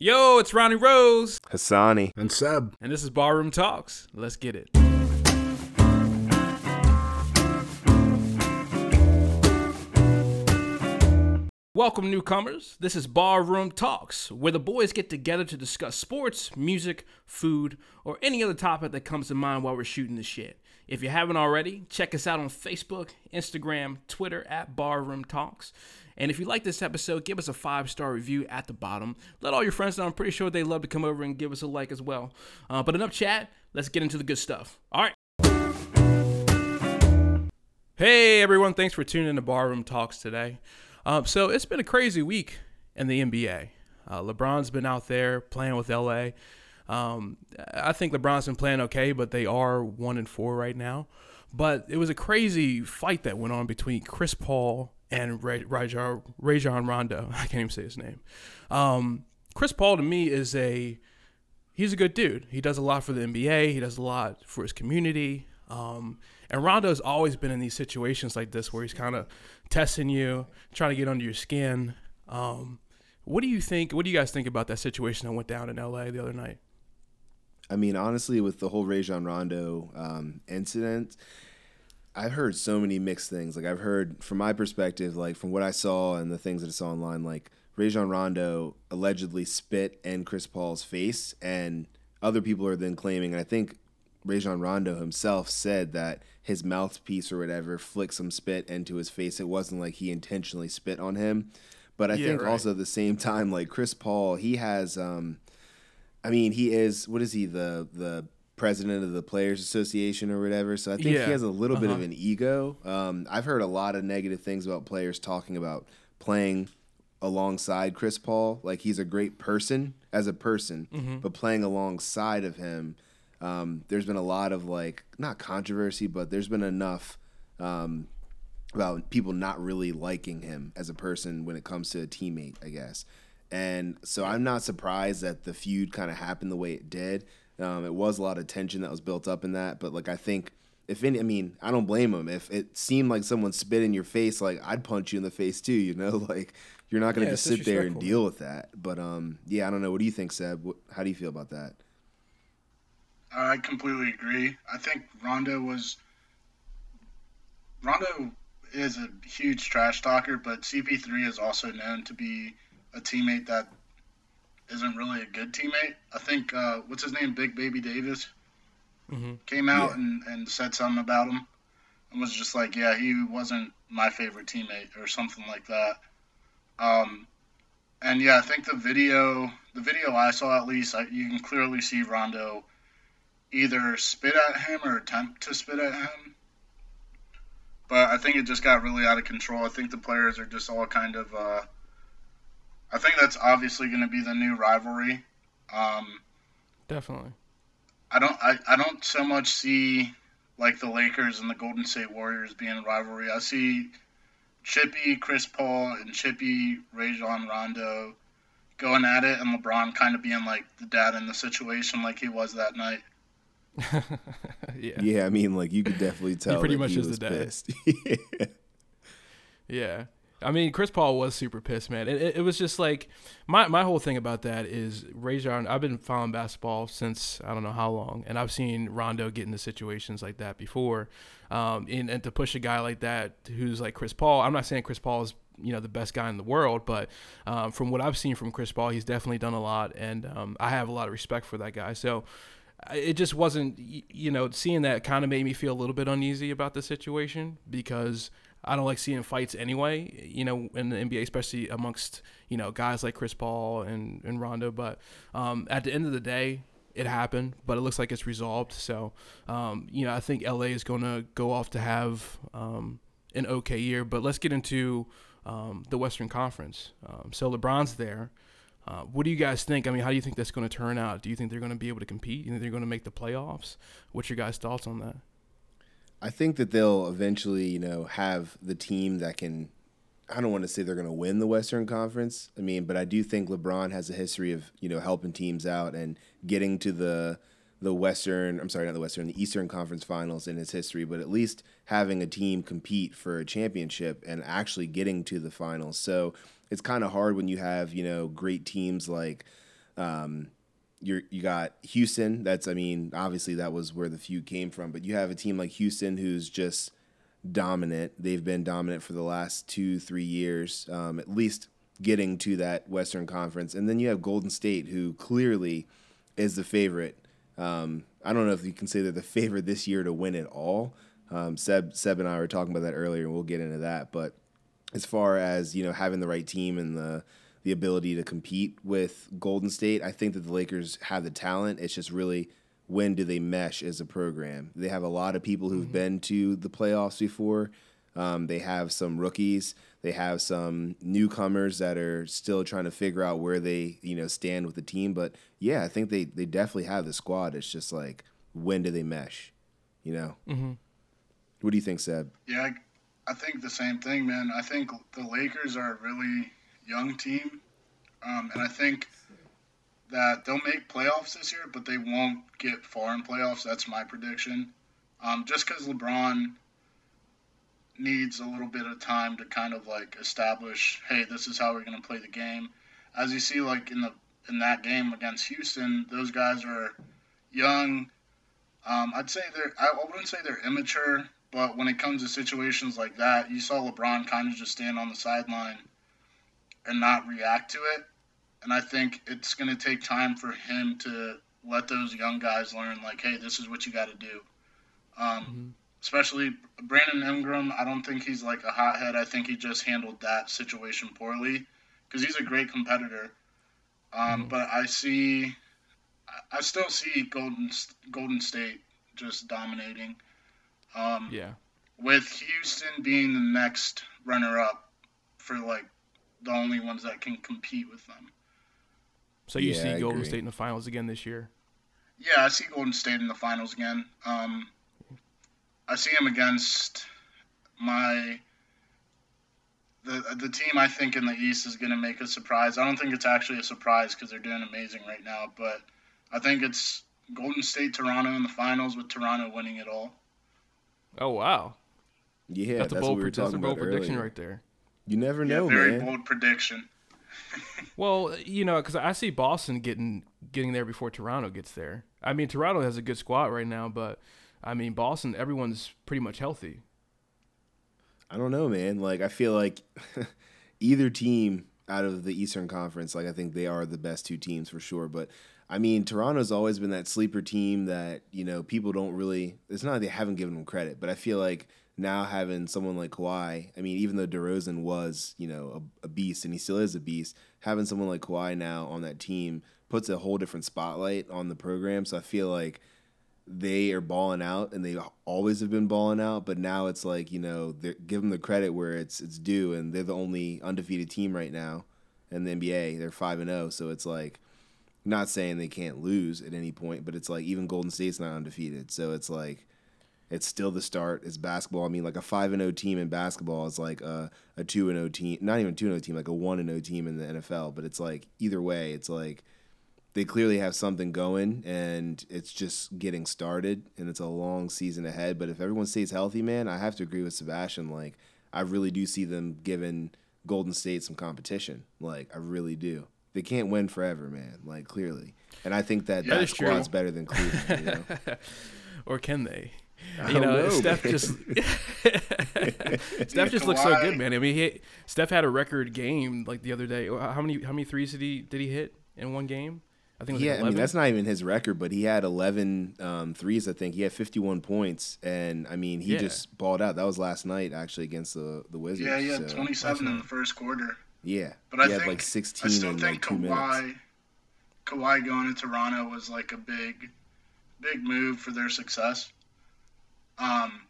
Yo, it's Ronnie Rose. Hassani. And Seb. And this is Barroom Talks. Let's get it. Welcome, newcomers. This is Barroom Talks, where the boys get together to discuss sports, music, food, or any other topic that comes to mind while we're shooting the shit. If you haven't already, check us out on Facebook, Instagram, Twitter at Barroom Talks. And if you like this episode, give us a five star review at the bottom. Let all your friends know. I'm pretty sure they'd love to come over and give us a like as well. Uh, but enough chat. Let's get into the good stuff. All right. Hey everyone, thanks for tuning in to Barroom Talks today. Um, so it's been a crazy week in the NBA. Uh, LeBron's been out there playing with LA. Um, I think LeBron's been playing okay, but they are one and four right now. But it was a crazy fight that went on between Chris Paul and Ray, Rajon, Rondo. I can't even say his name. Um, Chris Paul to me is a he's a good dude. He does a lot for the NBA. He does a lot for his community. Um, and Rondo's always been in these situations like this where he's kind of testing you, trying to get under your skin. Um, what do you think? What do you guys think about that situation that went down in LA the other night? I mean, honestly, with the whole Rajon Rondo um, incident, I've heard so many mixed things. Like I've heard from my perspective, like from what I saw and the things that I saw online, like Rajon Rondo allegedly spit in Chris Paul's face, and other people are then claiming, and I think Rajon Rondo himself said that his mouthpiece or whatever flicked some spit into his face. It wasn't like he intentionally spit on him. But I yeah, think right. also at the same time, like Chris Paul, he has um I mean, he is what is he, the the president of the Players Association or whatever. So I think yeah. he has a little uh-huh. bit of uh-huh. an ego. Um, I've heard a lot of negative things about players talking about playing alongside Chris Paul. Like he's a great person as a person, mm-hmm. but playing alongside of him, um, there's been a lot of like not controversy, but there's been enough um, about people not really liking him as a person when it comes to a teammate, I guess. And so I'm not surprised that the feud kind of happened the way it did. Um, it was a lot of tension that was built up in that, but like I think if any, I mean, I don't blame him. If it seemed like someone spit in your face, like I'd punch you in the face too. You know, like you're not gonna yeah, just sit there and deal with that. But um, yeah, I don't know. What do you think, Seb? What, how do you feel about that? I completely agree. I think Rondo was Rondo is a huge trash talker, but CP3 is also known to be a teammate that isn't really a good teammate. I think uh, what's his name, Big Baby Davis, mm-hmm. came out yeah. and, and said something about him and was just like, yeah, he wasn't my favorite teammate or something like that. Um, and yeah, I think the video, the video I saw at least, I, you can clearly see Rondo either spit at him or attempt to spit at him. But I think it just got really out of control. I think the players are just all kind of uh, I think that's obviously going to be the new rivalry. Um, Definitely. I don't. I, I don't so much see like the Lakers and the Golden State Warriors being a rivalry. I see Chippy, Chris Paul, and Chippy, Rajon Rondo going at it, and LeBron kind of being like the dad in the situation, like he was that night. yeah. Yeah, I mean, like you could definitely tell. He pretty much he is the dad. yeah. yeah. I mean, Chris Paul was super pissed, man. It, it, it, was just like my, my whole thing about that is Rajon. I've been following basketball since I don't know how long, and I've seen Rondo get into situations like that before. Um, and, and to push a guy like that who's like Chris Paul, I'm not saying Chris Paul is you know the best guy in the world, but um, from what I've seen from Chris Paul, he's definitely done a lot, and um, I have a lot of respect for that guy. So it just wasn't you know seeing that kind of made me feel a little bit uneasy about the situation because I don't like seeing fights anyway, you know, in the NBA, especially amongst, you know, guys like Chris Paul and, and Rondo. But um, at the end of the day, it happened, but it looks like it's resolved. So, um, you know, I think LA is going to go off to have um, an okay year. But let's get into um, the Western Conference. Um, so LeBron's there. Uh, what do you guys think? I mean, how do you think that's going to turn out? Do you think they're going to be able to compete? Do you think they're going to make the playoffs? What's your guys' thoughts on that? I think that they'll eventually, you know, have the team that can. I don't want to say they're going to win the Western Conference. I mean, but I do think LeBron has a history of you know helping teams out and getting to the the Western. I'm sorry, not the Western, the Eastern Conference Finals in his history. But at least having a team compete for a championship and actually getting to the finals. So it's kind of hard when you have you know great teams like Um, you you got Houston. That's I mean, obviously that was where the feud came from. But you have a team like Houston who's just dominant. They've been dominant for the last two three years, um, at least getting to that Western Conference. And then you have Golden State, who clearly is the favorite. Um, I don't know if you can say they're the favorite this year to win it all. Um, Seb, Seb and I were talking about that earlier, and we'll get into that. But as far as you know, having the right team and the the ability to compete with Golden State, I think that the Lakers have the talent. It's just really when do they mesh as a program? They have a lot of people who've mm-hmm. been to the playoffs before. Um, they have some rookies. They have some newcomers that are still trying to figure out where they you know stand with the team. But yeah, I think they they definitely have the squad. It's just like when do they mesh? You know. Mm-hmm. What do you think, Seb? Yeah, I think the same thing, man. I think the Lakers are really young team, um, and I think that they'll make playoffs this year, but they won't get far in playoffs. That's my prediction. Um, just because LeBron needs a little bit of time to kind of like establish, hey, this is how we're going to play the game. As you see, like in the in that game against Houston, those guys are young. Um, I'd say they're I wouldn't say they're immature, but when it comes to situations like that, you saw LeBron kind of just stand on the sideline and not react to it. And I think it's going to take time for him to let those young guys learn, like, hey, this is what you got to do. Um, mm-hmm especially Brandon Ingram. I don't think he's like a hothead. I think he just handled that situation poorly because he's a great competitor. Um, mm But I see, I still see Golden Golden State just dominating. Um, yeah. With Houston being the next runner-up for like the only ones that can compete with them. So you yeah, see I Golden agree. State in the finals again this year? Yeah, I see Golden State in the finals again. Um, I see him against my the the team I think in the East is going to make a surprise. I don't think it's actually a surprise because they're doing amazing right now, but I think it's Golden State Toronto in the finals with Toronto winning it all. Oh wow! Yeah, that's, that's a bold, we that's a bold prediction right there. You never yeah, know, very man. bold prediction. well, you know, because I see Boston getting getting there before Toronto gets there. I mean, Toronto has a good squad right now, but I mean, Boston, everyone's pretty much healthy. I don't know, man. Like, I feel like either team out of the Eastern Conference, like, I think they are the best two teams for sure. But I mean, Toronto's always been that sleeper team that, you know, people don't really, it's not they haven't given them credit, but I feel like now having someone like Kawhi, I mean, even though DeRozan was, you know, a, a beast and he still is a beast, having someone like Kawhi now on that team puts a whole different spotlight on the program. So I feel like, they are balling out and they always have been balling out but now it's like you know give them the credit where it's it's due and they're the only undefeated team right now in the NBA they're 5 and 0 so it's like not saying they can't lose at any point but it's like even Golden State's not undefeated. So it's like it's still the start it's basketball I mean like a 5 and 0 team in basketball is like a a 2 and 0 team not even 2 and 0 team like a 1 and 0 team in the NFL but it's like either way it's like they clearly have something going and it's just getting started and it's a long season ahead. But if everyone stays healthy, man, I have to agree with Sebastian. Like, I really do see them giving Golden State some competition. Like, I really do. They can't win forever, man. Like, clearly. And I think that yeah, that squad's true. better than Cleveland. You know? or can they? You know, know, Steph man. just Steph just looks so good, man. I mean, he, Steph had a record game like the other day. How many how many threes did he did he hit in one game? I think yeah, like I mean that's not even his record, but he had 11 um, threes. I think he had 51 points, and I mean he yeah. just balled out. That was last night actually against the the Wizards. Yeah, he had so. 27 in the first quarter. Yeah, but I think like 16 I still in think like two Kawhi, minutes. Kawhi going to Toronto was like a big, big move for their success. Um,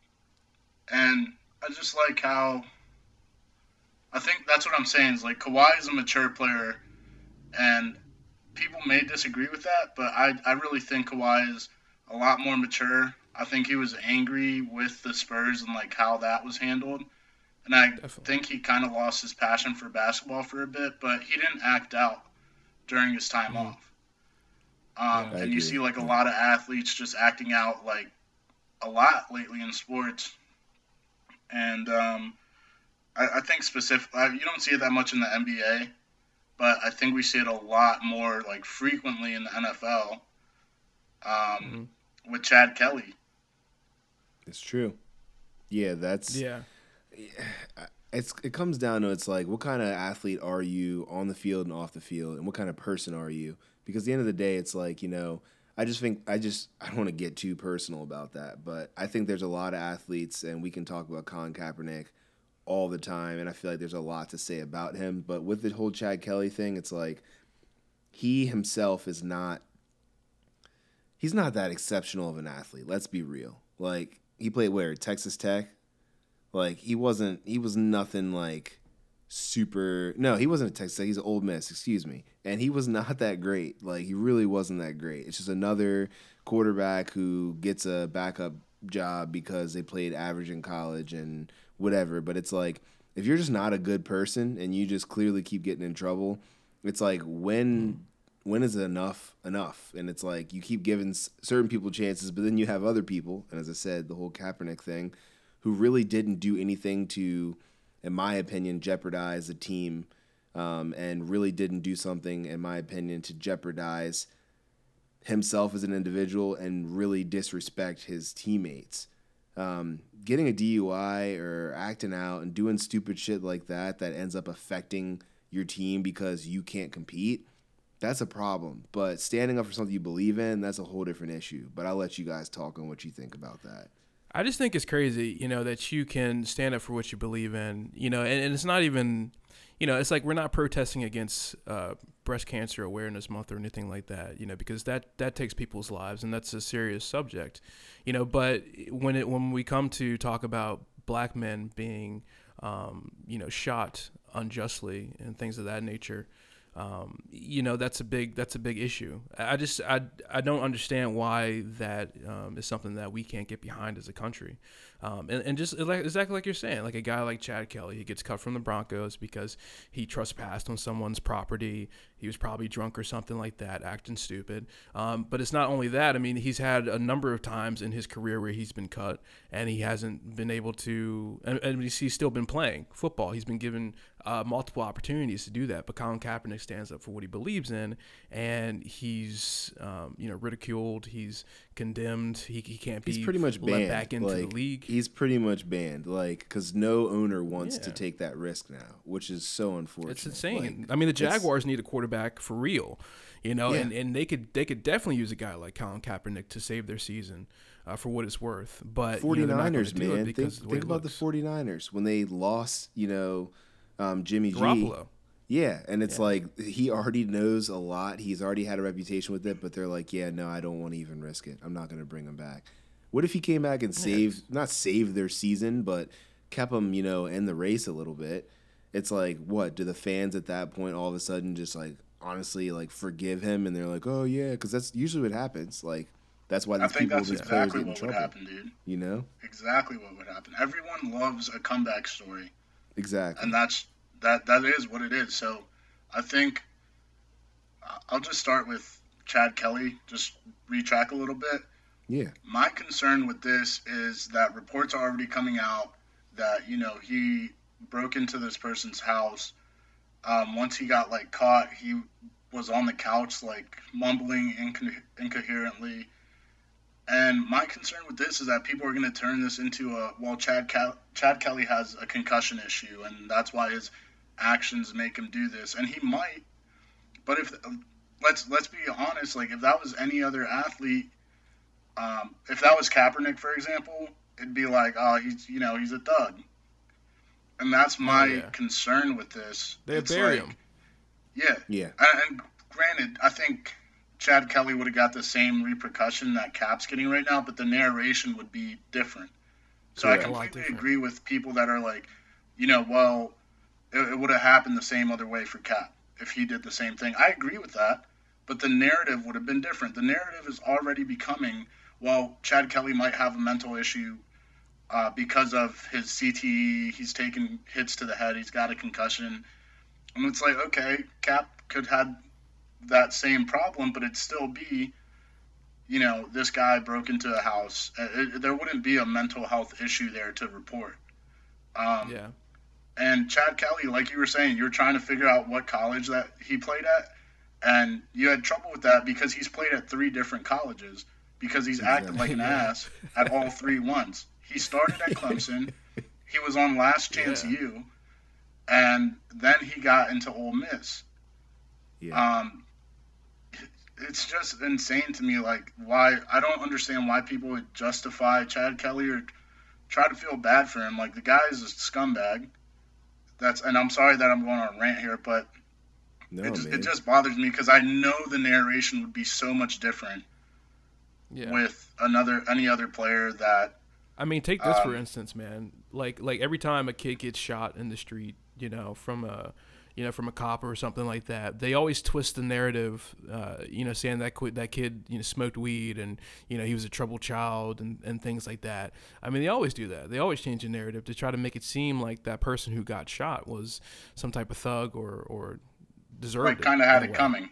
and I just like how. I think that's what I'm saying is like Kawhi is a mature player, and people may disagree with that, but I, I really think Kawhi is a lot more mature. I think he was angry with the Spurs and like how that was handled. And I Definitely. think he kind of lost his passion for basketball for a bit, but he didn't act out during his time mm. off. Um, yeah, and you see like a lot of athletes just acting out like a lot lately in sports. And um, I, I, think specific, you don't see it that much in the NBA, but I think we see it a lot more like frequently in the NFL um, mm-hmm. with Chad Kelly. It's true. Yeah, that's yeah. It's it comes down to it's like what kind of athlete are you on the field and off the field, and what kind of person are you? Because at the end of the day, it's like you know. I just think I just I don't want to get too personal about that, but I think there's a lot of athletes, and we can talk about Colin Kaepernick all the time, and I feel like there's a lot to say about him. But with the whole Chad Kelly thing, it's like he himself is not he's not that exceptional of an athlete. Let's be real. Like he played where Texas Tech. Like he wasn't. He was nothing like super. No, he wasn't a Texas Tech. He's an Ole Miss. Excuse me. And he was not that great. Like he really wasn't that great. It's just another quarterback who gets a backup job because they played average in college and whatever. But it's like if you're just not a good person and you just clearly keep getting in trouble, it's like when hmm. when is it enough enough? And it's like you keep giving certain people chances, but then you have other people, and as I said, the whole Kaepernick thing, who really didn't do anything to, in my opinion, jeopardize the team, um, and really didn't do something, in my opinion, to jeopardize himself as an individual and really disrespect his teammates. Um, getting a DUI or acting out and doing stupid shit like that that ends up affecting your team because you can't compete that's a problem. But standing up for something you believe in, that's a whole different issue. But I'll let you guys talk on what you think about that. I just think it's crazy, you know, that you can stand up for what you believe in, you know, and, and it's not even, you know, it's like we're not protesting against uh, breast cancer awareness month or anything like that, you know, because that that takes people's lives and that's a serious subject, you know. But when it when we come to talk about black men being, um, you know, shot unjustly and things of that nature, um, you know that's a big that's a big issue. I just I, I don't understand why that um, is something that we can't get behind as a country. Um, and, and just exactly like you're saying, like a guy like Chad Kelly, he gets cut from the Broncos because he trespassed on someone's property. He was probably drunk or something like that, acting stupid. Um, but it's not only that. I mean, he's had a number of times in his career where he's been cut and he hasn't been able to, and, and he's still been playing football. He's been given uh, multiple opportunities to do that. But Colin Kaepernick stands up for what he believes in, and he's, um, you know, ridiculed. He's condemned. He, he can't be he's pretty much banned back into like, the league he's pretty much banned, like because no owner wants yeah. to take that risk now, which is so unfortunate. It's insane. Like, I mean, the Jaguars need a quarterback for real, you know, yeah. and, and they could they could definitely use a guy like Colin Kaepernick to save their season. Uh, for what it's worth, but 49ers, you know, man, think, think about the 49ers when they lost, you know, um, Jimmy Garoppolo. G. Yeah, and it's yeah. like he already knows a lot. He's already had a reputation with it, but they're like, yeah, no, I don't want to even risk it. I'm not going to bring him back. What if he came back and saved, yeah. not saved their season, but kept them, you know, in the race a little bit? It's like, what? Do the fans at that point all of a sudden just like honestly like forgive him and they're like, oh yeah, because that's usually what happens. Like that's why these people, these exactly players get in trouble. Happen, dude. You know, exactly what would happen. Everyone loves a comeback story. Exactly, and that's that. That is what it is. So, I think I'll just start with Chad Kelly. Just retrack a little bit. Yeah. My concern with this is that reports are already coming out that you know he broke into this person's house. Um, once he got like caught, he was on the couch like mumbling inco- incoherently. And my concern with this is that people are going to turn this into a well, Chad Chad Kelly has a concussion issue, and that's why his actions make him do this, and he might. But if let's let's be honest, like if that was any other athlete, um, if that was Kaepernick, for example, it'd be like, oh, he's you know he's a thug, and that's oh, my oh, yeah. concern with this. They bury like, him. Yeah, yeah. And, and granted, I think Chad Kelly would have got the same repercussion that Cap's getting right now, but the narration would be different. So I completely agree with people that are like, you know, well, it, it would have happened the same other way for Cap if he did the same thing. I agree with that, but the narrative would have been different. The narrative is already becoming well, Chad Kelly might have a mental issue uh, because of his CTE. He's taken hits to the head. He's got a concussion. And it's like, okay, Cap could have that same problem, but it'd still be, you know, this guy broke into a house. It, it, there wouldn't be a mental health issue there to report. Um, yeah. And Chad Kelly, like you were saying, you were trying to figure out what college that he played at, and you had trouble with that because he's played at three different colleges because he's acted like an ass at all three once. He started at Clemson. he was on Last Chance yeah. U, and then he got into Ole Miss. Yeah. Um, it's just insane to me. Like, why I don't understand why people would justify Chad Kelly or try to feel bad for him. Like, the guy is a scumbag. That's and I'm sorry that I'm going on a rant here, but no, it, just, it just bothers me because I know the narration would be so much different yeah. with another any other player that. I mean, take this um, for instance, man. Like like every time a kid gets shot in the street, you know, from a you know, from a cop or something like that. They always twist the narrative, uh, you know, saying that that kid, you know, smoked weed and you know he was a troubled child and, and things like that. I mean, they always do that. They always change the narrative to try to make it seem like that person who got shot was some type of thug or or deserved like, it. Kind of had it coming.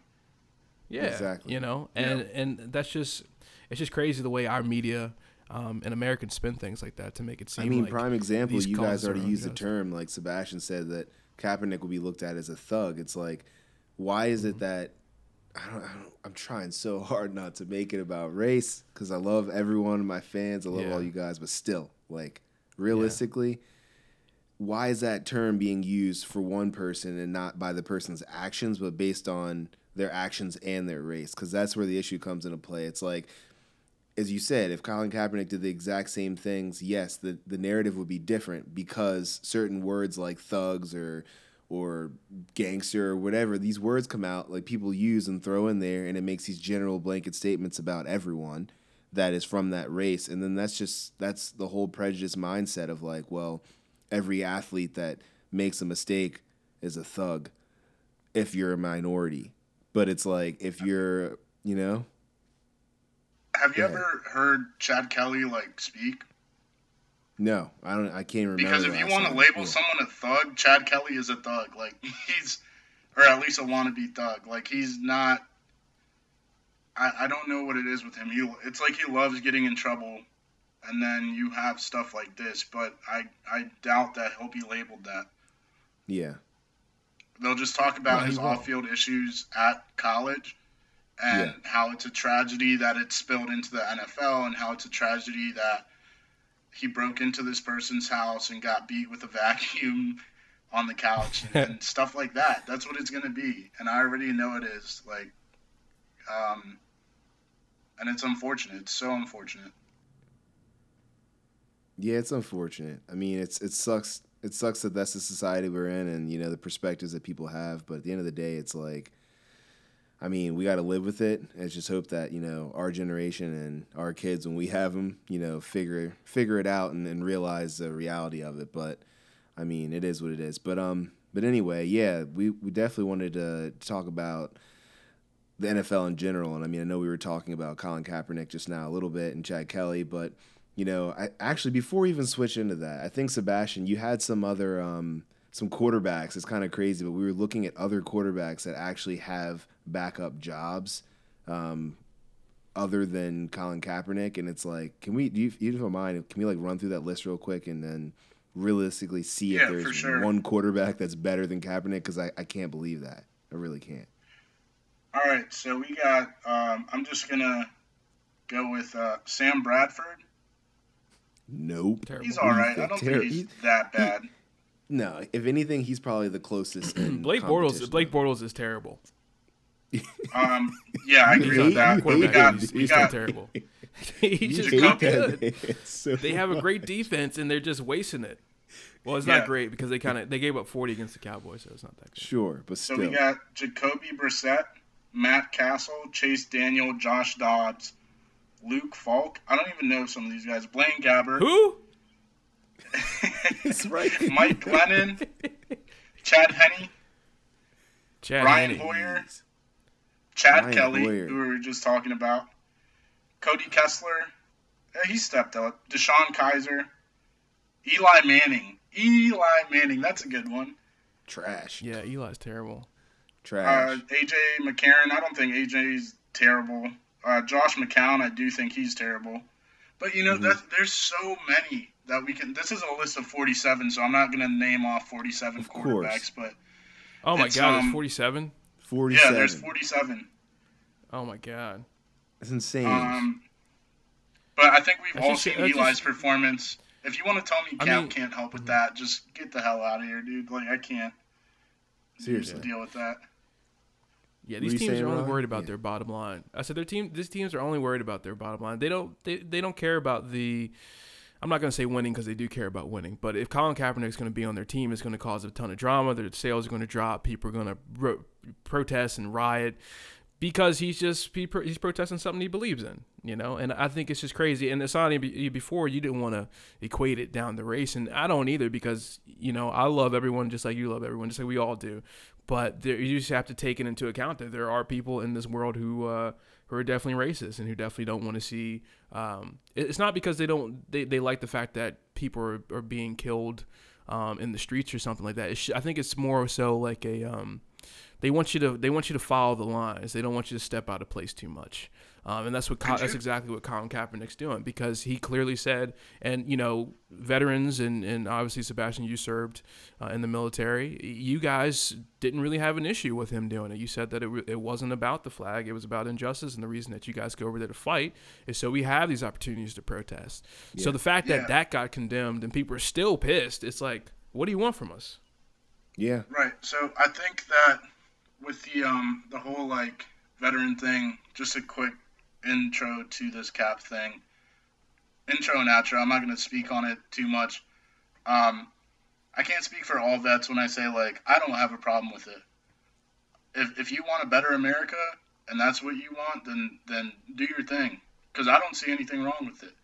Yeah, exactly. You know, and yeah. and that's just it's just crazy the way our media. Um, and Americans spin things like that to make it seem. I mean, like prime example. You guys already used the term like Sebastian said that Kaepernick will be looked at as a thug. It's like, why is it mm-hmm. that I don't, I don't, I'm trying so hard not to make it about race because I love everyone, my fans, I love yeah. all you guys, but still, like, realistically, yeah. why is that term being used for one person and not by the person's actions, but based on their actions and their race? Because that's where the issue comes into play. It's like as you said, if Colin Kaepernick did the exact same things, yes, the, the narrative would be different because certain words like thugs or or gangster or whatever, these words come out like people use and throw in there and it makes these general blanket statements about everyone that is from that race. And then that's just that's the whole prejudice mindset of like, well, every athlete that makes a mistake is a thug if you're a minority. But it's like if you're, you know, have you yeah. ever heard Chad Kelly like speak? No, I don't. I can't remember. Because if you want to label yeah. someone a thug, Chad Kelly is a thug. Like he's, or at least a wannabe thug. Like he's not. I, I don't know what it is with him. He it's like he loves getting in trouble, and then you have stuff like this. But I I doubt that he'll be labeled that. Yeah. They'll just talk about his off-field issues at college, and yeah. how it's a tragedy that it spilled into the NFL and how it's a tragedy that he broke into this person's house and got beat with a vacuum on the couch and, and stuff like that. That's what it's going to be. And I already know it is. Like, um, and it's unfortunate. It's so unfortunate. Yeah, it's unfortunate. I mean, it's it sucks. It sucks that that's the society we're in, and you know the perspectives that people have. But at the end of the day, it's like I mean, we got to live with it. And just hope that you know our generation and our kids, when we have them, you know, figure figure it out and, and realize the reality of it. But I mean, it is what it is. But um, but anyway, yeah, we we definitely wanted to talk about the NFL in general. And I mean, I know we were talking about Colin Kaepernick just now a little bit and Chad Kelly, but you know, I actually before we even switch into that, I think Sebastian, you had some other um some quarterbacks. It's kind of crazy, but we were looking at other quarterbacks that actually have backup jobs, um, other than Colin Kaepernick. And it's like, can we? Do you, you don't mind? Can we like run through that list real quick and then realistically see yeah, if there's sure. one quarterback that's better than Kaepernick? Because I, I can't believe that. I really can't. All right, so we got. Um, I'm just gonna go with uh, Sam Bradford. Nope. He's all right. I don't Ter- think he's that bad. He, no, if anything, he's probably the closest. Blake Bortles. Blake Bortles is terrible. Um, yeah, I agree with that. We got, he's, we got, terrible. he's just not good. So they have a great defense, and they're just wasting it. Well, it's yeah. not great because they kind of they gave up forty against the Cowboys, so it's not that good. Sure, but still. So we got Jacoby Brissett, Matt Cassel, Chase Daniel, Josh Dobbs, Luke Falk. I don't even know some of these guys. Blaine Gabbert. Who? That's right. Mike Glennon, Chad Henne, Chad Brian Henne. Hoyer, Chad Brian Kelly, Hoyer. who we were just talking about, Cody Kessler, yeah, he stepped up. DeShone Kizer, Eli Manning. Eli Manning, that's a good one. Trash. Yeah, Eli's terrible. Trash. Uh, AJ McCarron, I don't think AJ's terrible. Uh, Josh McCown, I do think he's terrible. But you know, mm-hmm. there's so many that we can. This is a list of 47, so I'm not going to name off 47 Of quarterbacks, course. but Oh my god, um, it's 47. Forty-seven. yeah, there's 47. Oh my god. That's insane. Um, but I think we've That's all just- seen that's Eli's just- performance. If you want to tell me I mean- can't help with that, just get the hell out of here, dude. Like I can't Seriously. deal with that. Yeah, these teams are only Ron? worried about Yeah. their bottom line. I said their team. These teams are only worried about their bottom line. They don't. They, they don't care about the. I'm not going to say winning because they do care about winning. But if Colin Kaepernick is going to be on their team, it's going to cause a ton of drama. Their sales are going to drop. People are going to ro- protest and riot because he's just he pro- he's protesting something he believes in. You know, and I think it's just crazy. And Hassani, be- before you didn't want to equate it down the race, and I don't either because you know I love everyone just like you love everyone, just like we all do. But there, you just have to take it into account that there are people in this world who uh, who are definitely racist and who definitely don't want to see. Um, it's not because they don't they, they like the fact that people are, are being killed um, in the streets or something like that. It's, I think it's more so like a um, they want you to they want you to follow the lines. They don't want you to step out of place too much. Um, and that's what Col- that's exactly what Colin Kaepernick's doing because he clearly said, and you know, veterans and, and obviously Sebastian, you served uh, in the military. You guys didn't really have an issue with him doing it. You said that it, re- it wasn't about the flag; it was about injustice. And the reason that you guys go over there to fight is so we have these opportunities to protest. So the fact that Yeah. that got condemned and people are still pissed, it's like, what do you want from us? yeah. Right. So I think that with the um the whole like veteran thing, just a quick intro to this cap thing. Intro and outro. I'm not going to speak on it too much. Um, I can't speak for all vets when I say like I don't have a problem with it. If if you want a better America and that's what you want, then then do your thing because I don't see anything wrong with it.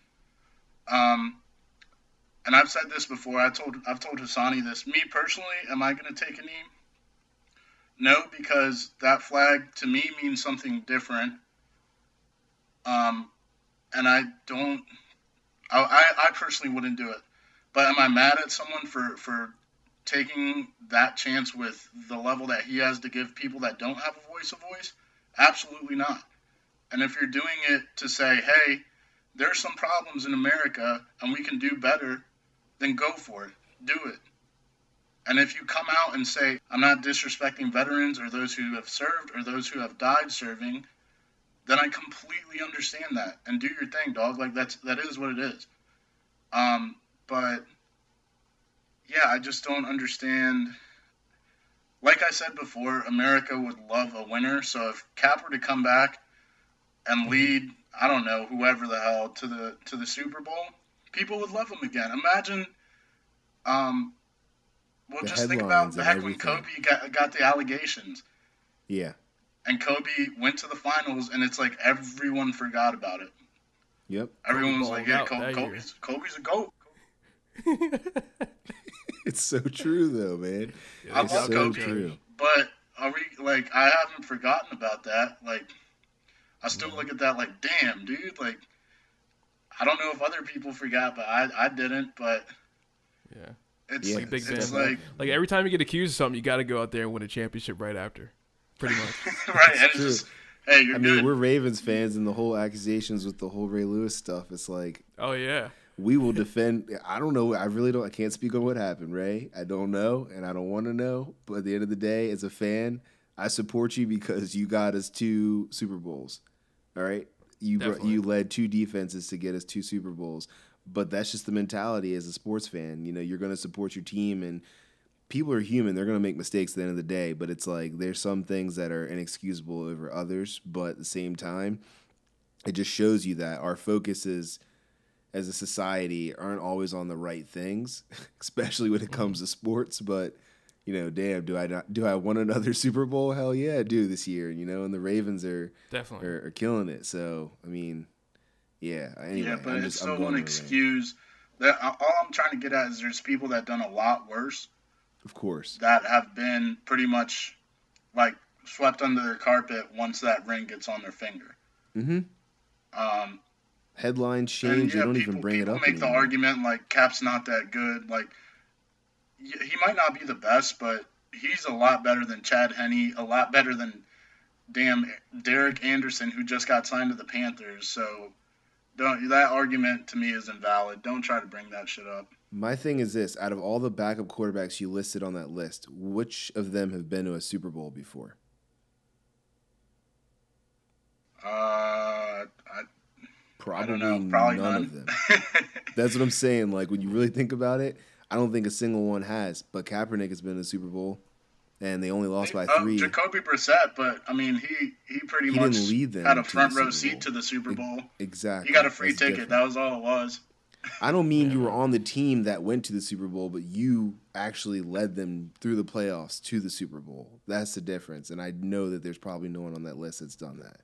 Um, and I've said this before. I told I've told Hassani this. Me personally, am I going to take a knee? No, because that flag to me means something different. Um, and I don't. I, I, personally wouldn't do it. But am I mad at someone for for taking that chance with the level that he has to give people that don't have a voice a voice? Absolutely not. And if you're doing it to say, hey, there's some problems in America and we can do better, then go for it. Do it. And if you come out and say, I'm not disrespecting veterans or those who have served or those who have died serving, then I completely understand that and do your thing, dog. Like that's that is what it is. Um, but yeah, I just don't understand. Like I said before, America would love a winner. So if Cap were to come back and lead, I don't know, whoever the hell to the to the Super Bowl, people would love him again. Imagine, um, well, The just think about and back when. Kobe got got the allegations Yeah. And Kobe went to the finals, and it's like everyone forgot about it. Yep. Everyone was like, "Yeah, Kobe. Kobe's, Kobe's a goat." It's so true though, man. I love so Kobe, true. but are we like? I haven't forgotten about that. Like, I still Mm-hmm. look at that like, damn, dude. Like, I don't know if other people forgot, but I, I didn't. But Yeah. it's Yeah, Like Big it's like Like every time you get accused of something, you got to go out there and win a championship right after. Pretty much. right, and it's just hey, you're I good. mean, we're Ravens fans, and the whole accusations with the whole Ray Lewis stuff. It's like oh yeah. we will defend. I don't know. I really don't. I can't speak on what happened, Ray. I don't know, and I don't want to know. But at the end of the day, as a fan, I support you because you got us two Super Bowls. All right, you br- Definitely. you led two defenses to get us two Super Bowls. But that's just the mentality as a sports fan. You know, you're going to support your team, and people are human. They're going to make mistakes at the end of the day. But it's like there's some things that are inexcusable over others. But at the same time, it just shows you that our focuses as a society aren't always on the right things, especially when it mm-hmm. comes to sports. But you know, damn, do I not do I want another Super Bowl? Hell yeah, I do this year. You know, and the Ravens are Definitely. are, are killing it. So I mean, yeah. Anyway, yeah, but I'm it's just, still I'm an to the Ravens. excuse. That all I'm trying to get at is there's people that done a lot worse Of course. that have been pretty much like swept under the carpet once that ring gets on their finger. Mm-hmm. Um, Headlines and change. yeah, they don't people, even bring it people up make the argument like Cap's not that good. Like he might not be the best, but he's a lot better than Chad Henne, a lot better than damn Derek Anderson, who just got signed to the Panthers. So don't that argument to me is invalid. Don't try to bring that shit up. My thing is this: out of all the backup quarterbacks you listed on that list, which of them have been to a Super Bowl before? Uh, I, Probably, I don't know. Probably none, none, of them. That's what I'm saying. Like when you really think about it, I don't think a single one has. But Kaepernick has been to the Super Bowl, and they only lost by Oh, three. Jacoby Brissett, but I mean, he he pretty He much didn't lead them had a front row seat to the Super Bowl. exactly. He got a free That's ticket. different. That was all it was. I don't mean you were on the team that went to the Super Bowl, but you actually led them through the playoffs to the Super Bowl. That's the difference. And I know that there's probably no one on that list that's done that.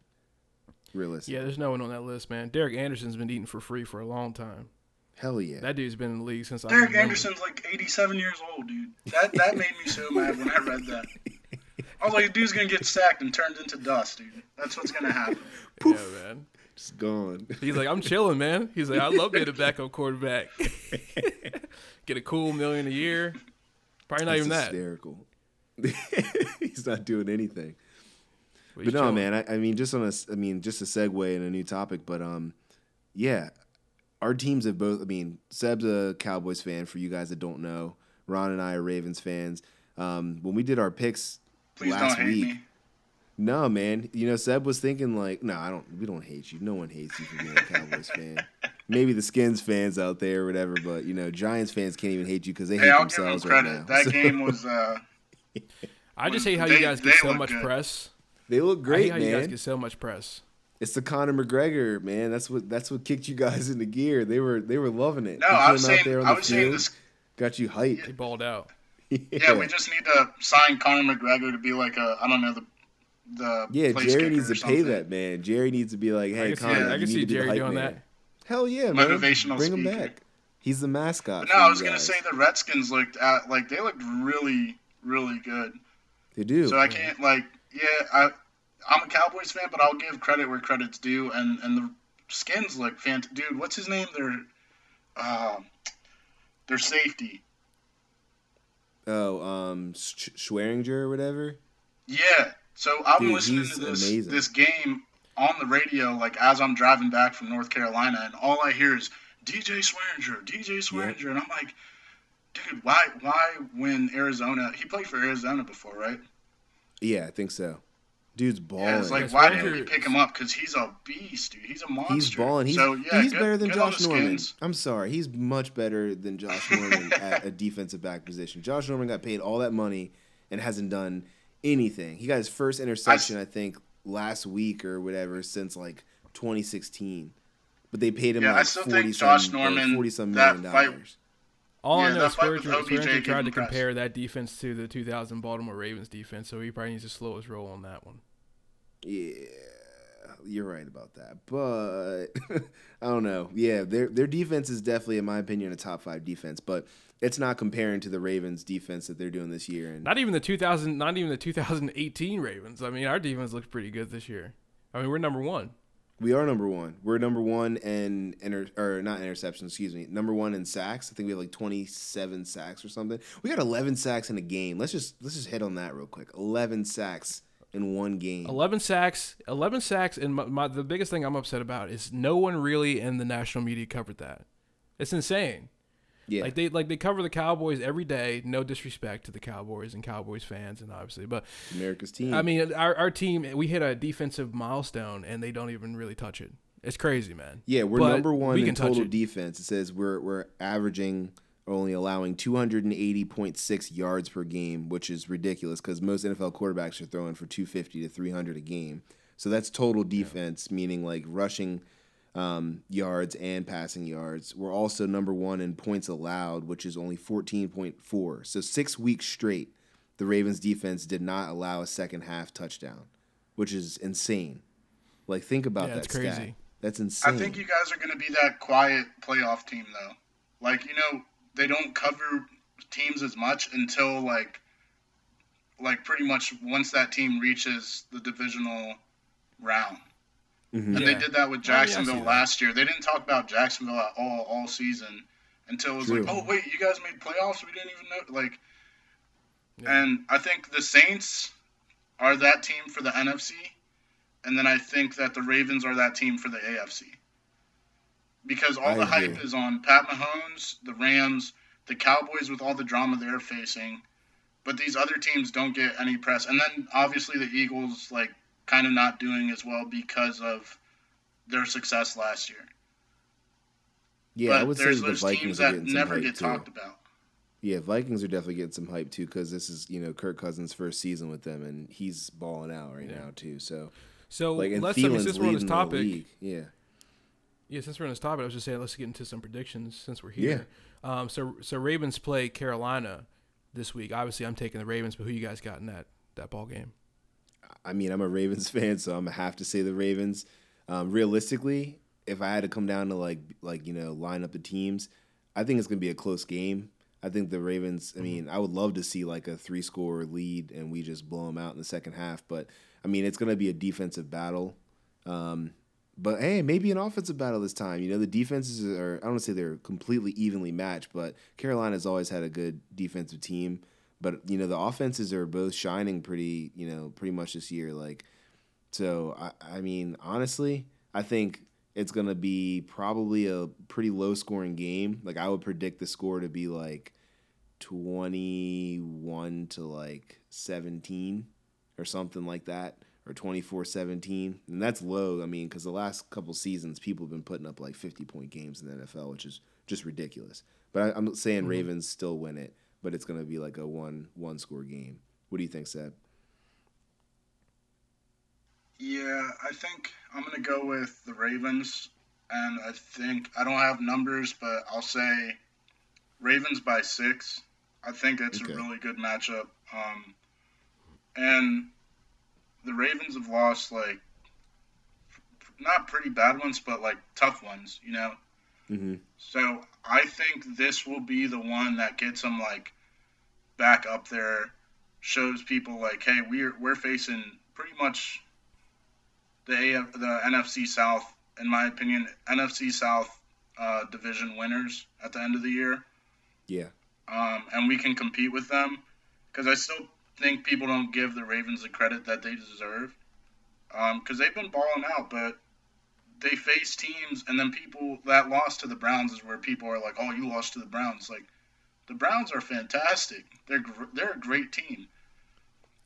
Realistically. Yeah, there's no one on that list, man. Derek Anderson's been eating for free for a long time. Hell yeah. That dude's been in the league since I Derek. Anderson's like 87 years old, dude. That that made me so mad when I read that. I was like, dude's gonna get sacked and turned into dust, dude. That's what's gonna happen. Yeah, man. Just gone. He's like, I'm chilling, man. He's like, I love being a backup quarterback. Get a cool million a year. Probably not That's even that. hysterical. He's not doing anything. But, But no, chilling. man. I, I mean, just on a, I mean, just a segue in a new topic. But um, yeah, our teams have both. I mean, Seb's a Cowboys fan. For you guys that don't know, Ron and I are Ravens fans. Um, when we did our picks Please last don't hate week, me. No, man. You know, Seb was thinking like, no, I don't. We don't hate you. No one hates you for being a Cowboys fan. Maybe the Skins fans out there or whatever, but you know, Giants fans can't even hate you because they hate I'll give him themselves right now. that So, game was uh, I just hate how They- you guys get so much good. press. they look I hate great, how you guys man. get so much press. It's the Conor McGregor, man. That's what that's what kicked you guys into gear. They were they were loving it. no. I put was him out saying, there on I the was saying this. got you hyped. They hyped. balled out. Yeah, we just need to sign Conor McGregor to be like a, I don't know the, the Yeah, place Jerry needs or to pay that man. Jerry needs to be like, I hey, can see, Conor, I you can need see to be the Jerry doing man. that. Hell yeah, man. Motivational Bring him back. He's the mascot. But no, I you was gonna say the Redskins looked at like they looked really, really good. they do. So I can't like yeah, I I'm a Cowboys fan, but I'll give credit where credit's due. And and the Skins look fantastic. Dude, what's his name? Their uh, their safety. oh, um, Sch- Schweringer or whatever. Yeah. So I'm Dude, listening to this amazing. this game on the radio like as I'm driving back from North Carolina, and all I hear is DJ Swearinger, DJ Swearinger, and I'm like, dude, why why when Arizona? He played for Arizona before, right? Yeah, I think so. Dude's balling. Yeah, it's like Yes, why didn't we pick him up? Because he's a beast, dude. He's a monster. He's balling. He's, so, yeah, he's good- better than Josh Norman. I'm sorry. He's much better than Josh Norman at a defensive back position. Josh Norman got paid all that money and hasn't done anything. He got his first interception, I, think, last week or whatever since like 2016. But they paid him Yeah, I like still 40 think some, Josh or Norman, 40 some million fight- dollars. All I Yeah, know that is fight with Swearinger, OBJ Swearinger gave tried him to press. compare that defense to the 2000 Baltimore Ravens defense, so he probably needs to slow his roll on that one. Yeah, you're right about that. But I don't know. Yeah, their their defense is definitely, in my opinion, a top five defense. But it's not comparing to the Ravens defense that they're doing this year. And Not even the 2000, not even the 2018 Ravens. I mean, our defense looks pretty good this year. I mean, we're number one. we are number one. We're number one in inter or not interceptions. Excuse me. Number one in sacks. I think we have like 27 sacks or something. We got 11 sacks in a game. Let's just let's just hit on that real quick. 11 sacks in one game. 11 sacks, 11 sacks, and my, my, the biggest thing I'm upset about is no one really in the national media covered that. It's insane. Yeah. Like they like they cover the Cowboys every day. No disrespect to the Cowboys and Cowboys fans, and obviously, but America's team. I mean, our our team we hit a defensive milestone, and they don't even really touch it. It's crazy, man. Yeah, we're But number one we in total it. defense. It says we're we're averaging only allowing 280.6 yards per game, which is ridiculous because most NFL quarterbacks are throwing for 250 to 300 a game. So that's total defense, meaning like rushing um, yards and passing yards. We're also number one in points allowed, which is only 14.4. So six weeks straight, the Ravens defense did not allow a second half touchdown, which is insane. Like think about Yeah, that it's stat. crazy. That's insane. I think you guys are going to be that quiet playoff team, though. Like, you know, they don't cover teams as much until like, like pretty much once that team reaches the divisional round. Mhm. And Yeah. they did that with Oh, yeah, I see Jacksonville that. last year. They didn't talk about Jacksonville at all all season until it was True. like, oh wait, you guys made playoffs? We didn't even know. Like, Yeah. and I think the Saints are that team for the NFC, and then I think that the Ravens are that team for the AFC. because all the hype is on Pat Mahomes, the Rams, the Cowboys with all the drama they're facing, but these other teams don't get any press. And then obviously the Eagles like kind of not doing as well because of their success last year. Yeah, but I would say the Vikings are getting never get too. talked about. Yeah, Vikings are definitely getting some hype too because this is you know Kirk Cousins' first season with them and he's balling out right yeah. now too. So, so like and let's Thielen's since we're on this topic, yeah, yeah. Since we're on this topic, I was just saying let's get into some predictions since we're here. Yeah. Um, so so Ravens play Carolina this week. Obviously, I'm taking the Ravens, but who you guys got in that that ball game? I mean, I'm a Ravens fan, so I'm gonna have to say the Ravens. Um, realistically, if I had to come down to like like you know line up the teams, I think it's gonna be a close game. I think the Ravens. I mm-hmm. mean, I would love to see like a three score lead and we just blow them out in the second half. But I mean, it's gonna be a defensive battle. Um, but hey, maybe an offensive battle this time. You know, the defenses are. I don't say they're completely evenly matched, but Carolina's always had a good defensive team. But you know, the offenses are both shining pretty. You know, pretty much this year. Like, so I. I mean, honestly, I think it's gonna be probably a pretty low scoring game. Like I would predict the score to be like twenty one to like seventeen or something like that, or 24-17. and that's low. I mean, because the last couple seasons, people have been putting up like fifty point games in the NFL, which is just ridiculous. But I, am saying mm-hmm. Ravens still win it, but it's gonna be like a one one score game. What do you think, Seb? Yeah, I think I'm gonna go with the Ravens, and I think I don't have numbers, but I'll say Ravens by six. I think it's okay. a really good matchup. Um, and the Ravens have lost like not pretty bad ones, but like tough ones, you know. Mm-hmm. So I think this will be the one that gets them like back up there, shows people like, hey, we're we're facing pretty much the AF, the NFC South, in my opinion, NFC South uh, division winners at the end of the year. Yeah. Um, and we can compete with them because I still think people don't give the Ravens the credit that they deserve because um, they've been balling out, but they face teams and then people that lost to the Browns is where people are like, "Oh, you lost to the Browns." Like the Browns are fantastic. They're they're a great team.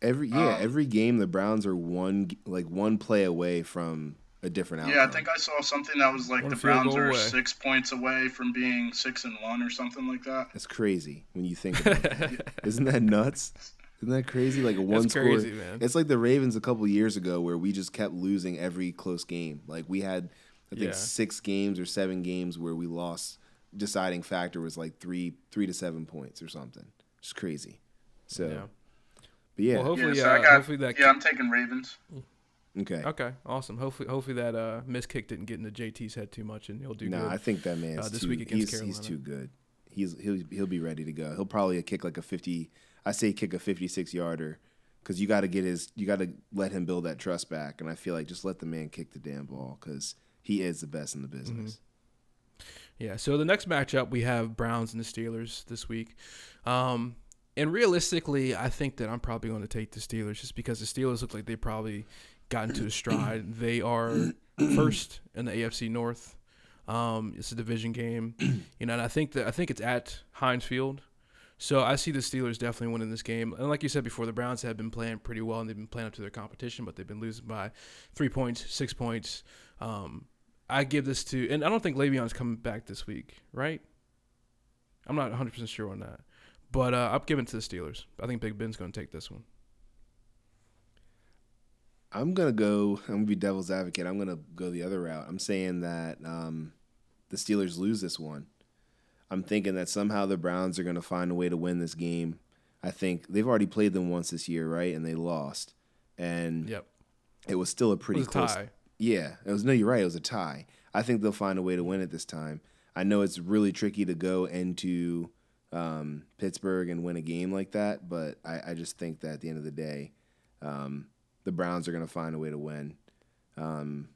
Every yeah, um, every game the Browns are one like one play away from a different outcome. Yeah, I think I saw something that was like one the Browns are away. six points away from being six and one or something like that. That's crazy when you think about it. Isn't that nuts? Isn't that crazy? Like a one score. Crazy, it's like the Ravens a couple years ago where we just kept losing every close game. Like we had, I think yeah. six games or seven games where we lost. Deciding factor was like three, three to seven points or something. Just crazy. So. Yeah. But yeah, well, hopefully, yeah, so uh, got, hopefully that. Yeah, I'm taking Ravens. Okay. Okay. Awesome. Hopefully, hopefully that uh, miss kick didn't get into JT's head too much, and he'll do. Good. No, nah, I think that man uh, this too, week against he's, Carolina. He's too good. He's he'll he'll be ready to go. He'll probably kick like a fifty. I say kick a fifty-six yarder, because you got to get his. You got to let him build that trust back, and I feel like just let the man kick the damn ball because he is the best in the business. Mm-hmm. Yeah. So the next matchup we have Browns and the Steelers this week. Um, and realistically, I think that I'm probably going to take the Steelers just because the Steelers look like they probably got into a stride. They are first in the AFC North. Um, it's a division game, you know, and I think that I think it's at Heinz Field. So I see the Steelers definitely winning this game. And like you said before, the Browns have been playing pretty well and they've been playing up to their competition, but they've been losing by three points, six points. Um, I give this to, and I don't think Le'Veon's coming back this week, right? I'm not 100% sure on that. But uh, I'm giving to the Steelers. I think Big Ben's going to take this one. I'm gonna go. I'm gonna be devil's advocate. I'm gonna go the other route. I'm saying that um, the Steelers lose this one. I'm thinking that somehow the Browns are gonna find a way to win this game. I think they've already played them once this year, right? And they lost. And yep. it was still a pretty a close. Tie. Yeah, it was. No, you're right. It was a tie. I think they'll find a way to win it this time. I know it's really tricky to go into um, Pittsburgh and win a game like that. But I, I, just think that at the end of the day, um, the Browns are going to find a way to win. Um,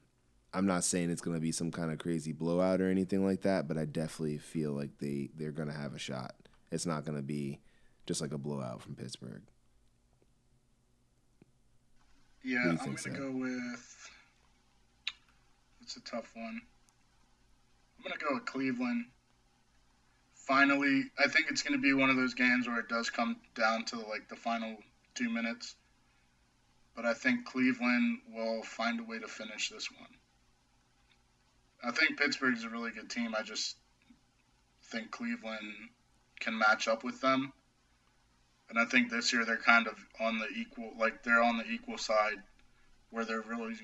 I'm not saying it's going to be some kind of crazy blowout or anything like that, but I definitely feel like they they're going to have a shot. It's not going to be just like a blowout from Pittsburgh. Yeah, I'm going to go with. It's a tough one. I'm gonna go with Cleveland. Finally, I think it's gonna be one of those games where it does come down to like the final two minutes. But I think Cleveland will find a way to finish this one. I think Pittsburgh's a really good team. I just think Cleveland can match up with them. And I think this year they're kind of on the equal, like they're on the equal side, where they're really,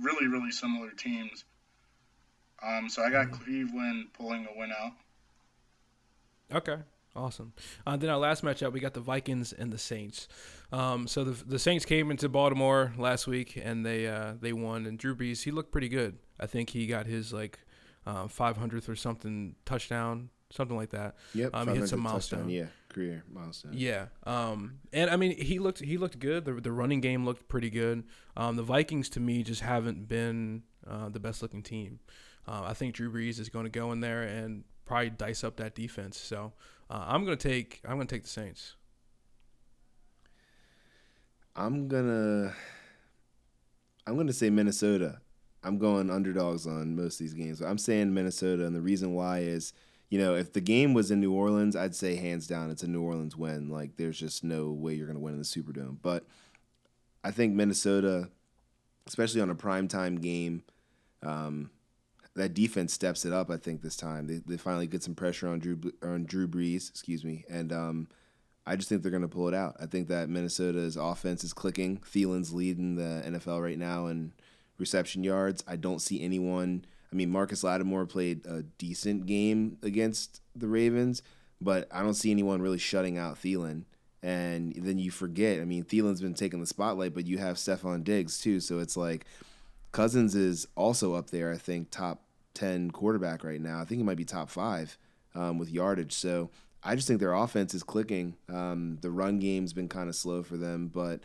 really, really similar teams. Um, so I got mm-hmm. Cleveland pulling a win out. Okay, awesome. Uh, then our last matchup, we got the Vikings and the Saints. Um, so the the Saints came into Baltimore last week and they uh, they won. And Drew Brees, he looked pretty good. I think he got his like uh, 500th or something touchdown, something like that. Yep, um, he hit some milestone. Yeah, career milestone. Yeah, um, and I mean he looked he looked good. The the running game looked pretty good. Um, the Vikings to me just haven't been uh, the best looking team. Uh, I think Drew Brees is going to go in there and probably dice up that defense. So uh, I'm going to take I'm going to take the Saints. I'm gonna I'm gonna say Minnesota. I'm going underdogs on most of these games. I'm saying Minnesota, and the reason why is, you know, if the game was in New Orleans, I'd say hands down it's a New Orleans win. Like, there's just no way you're to win in the Superdome. But I think Minnesota, especially on a primetime game, um, that defense steps it up. I think this time they, they finally get some pressure on Drew on Drew Brees, excuse me, and um, I just think they're going to pull it out. I think that Minnesota's offense is clicking. Thielen's leading the NFL right now in reception yards. I don't see anyone. I mean, Marcus Lattimore played a decent game against the Ravens, but I don't see anyone really shutting out Thielen. And then you forget, I mean, Thielen's been taking the spotlight, but you have Stefon Diggs too. So it's like Cousins is also up there, I think, top 10 quarterback right now. I think he might be top five um, with yardage. So I just think their offense is clicking. Um, the run game's been kind of slow for them, but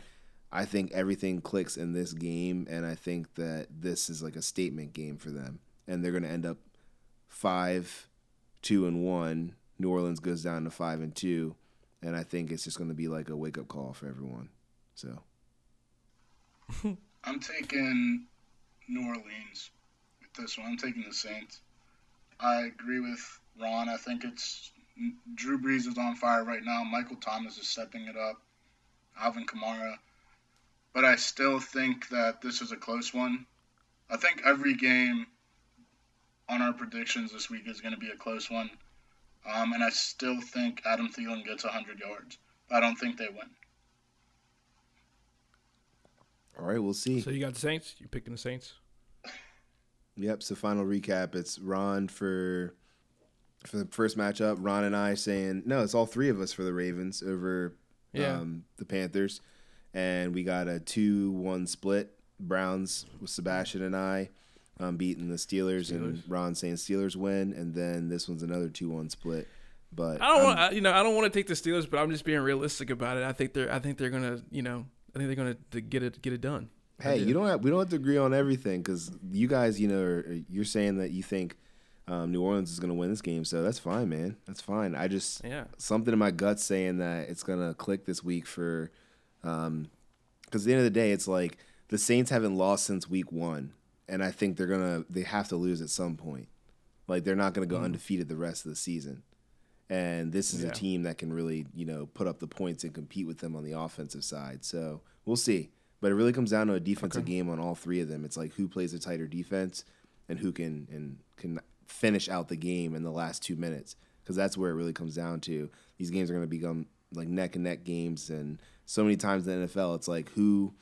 I think everything clicks in this game, and I think that this is like a statement game for them, and they're going to end up five, two, and one. New Orleans goes down to five and two, and I think it's just going to be like a wake up call for everyone. So, I'm taking New Orleans with this one. I'm taking the Saints. I agree with Ron. I think it's Drew Brees is on fire right now. Michael Thomas is stepping it up. Alvin Kamara but I still think that this is a close one. I think every game on our predictions this week is going to be a close one. Um, and I still think Adam Thielen gets 100 yards. But I don't think they win. All right, we'll see. So you got the Saints? You picking the Saints? Yep. So final recap: It's Ron for for the first matchup. Ron and I saying no. It's all three of us for the Ravens over yeah. um, the Panthers and we got a two-one split. Browns with Sebastian and I um, beating the Steelers, Steelers, and Ron saying Steelers win, and then this one's another two-one split. But I don't want, you know, I don't want to take the Steelers, but I'm just being realistic about it. I think they're, I think they're gonna, you know, I think they're gonna to get it, get it done. Hey, you don't have, we don't have to agree on everything because you guys, you know, are, you're saying that you think um, New Orleans is going to win this game, so that's fine, man. That's fine. I just yeah. something in my gut saying that it's going to click this week for because um, at the end of the day, it's like the Saints haven't lost since week one, and I think they're gonna they have to lose at some point. Like they're not gonna go mm. undefeated the rest of the season. And this is yeah. a team that can really, you know, put up the points and compete with them on the offensive side. So we'll see. But it really comes down to a defensive okay. game on all three of them. It's like who plays a tighter defense and who can and can finish out the game in the last two minutes because that's where it really comes down to. These games are going to become like neck and neck games, and so many times in the NFL, it's like who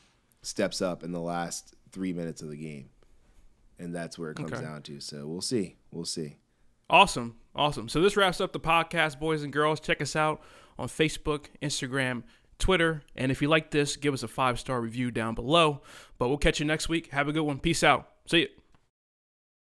steps up in the last three minutes of the game, and that's where it comes okay. down to. So we'll see, we'll see. Awesome, awesome. So this wraps up the podcast, boys and girls. Check us out on Facebook, Instagram, Twitter, and if you like this, give us a five star review down below. But we'll catch you next week. Have a good one. Peace out. See you.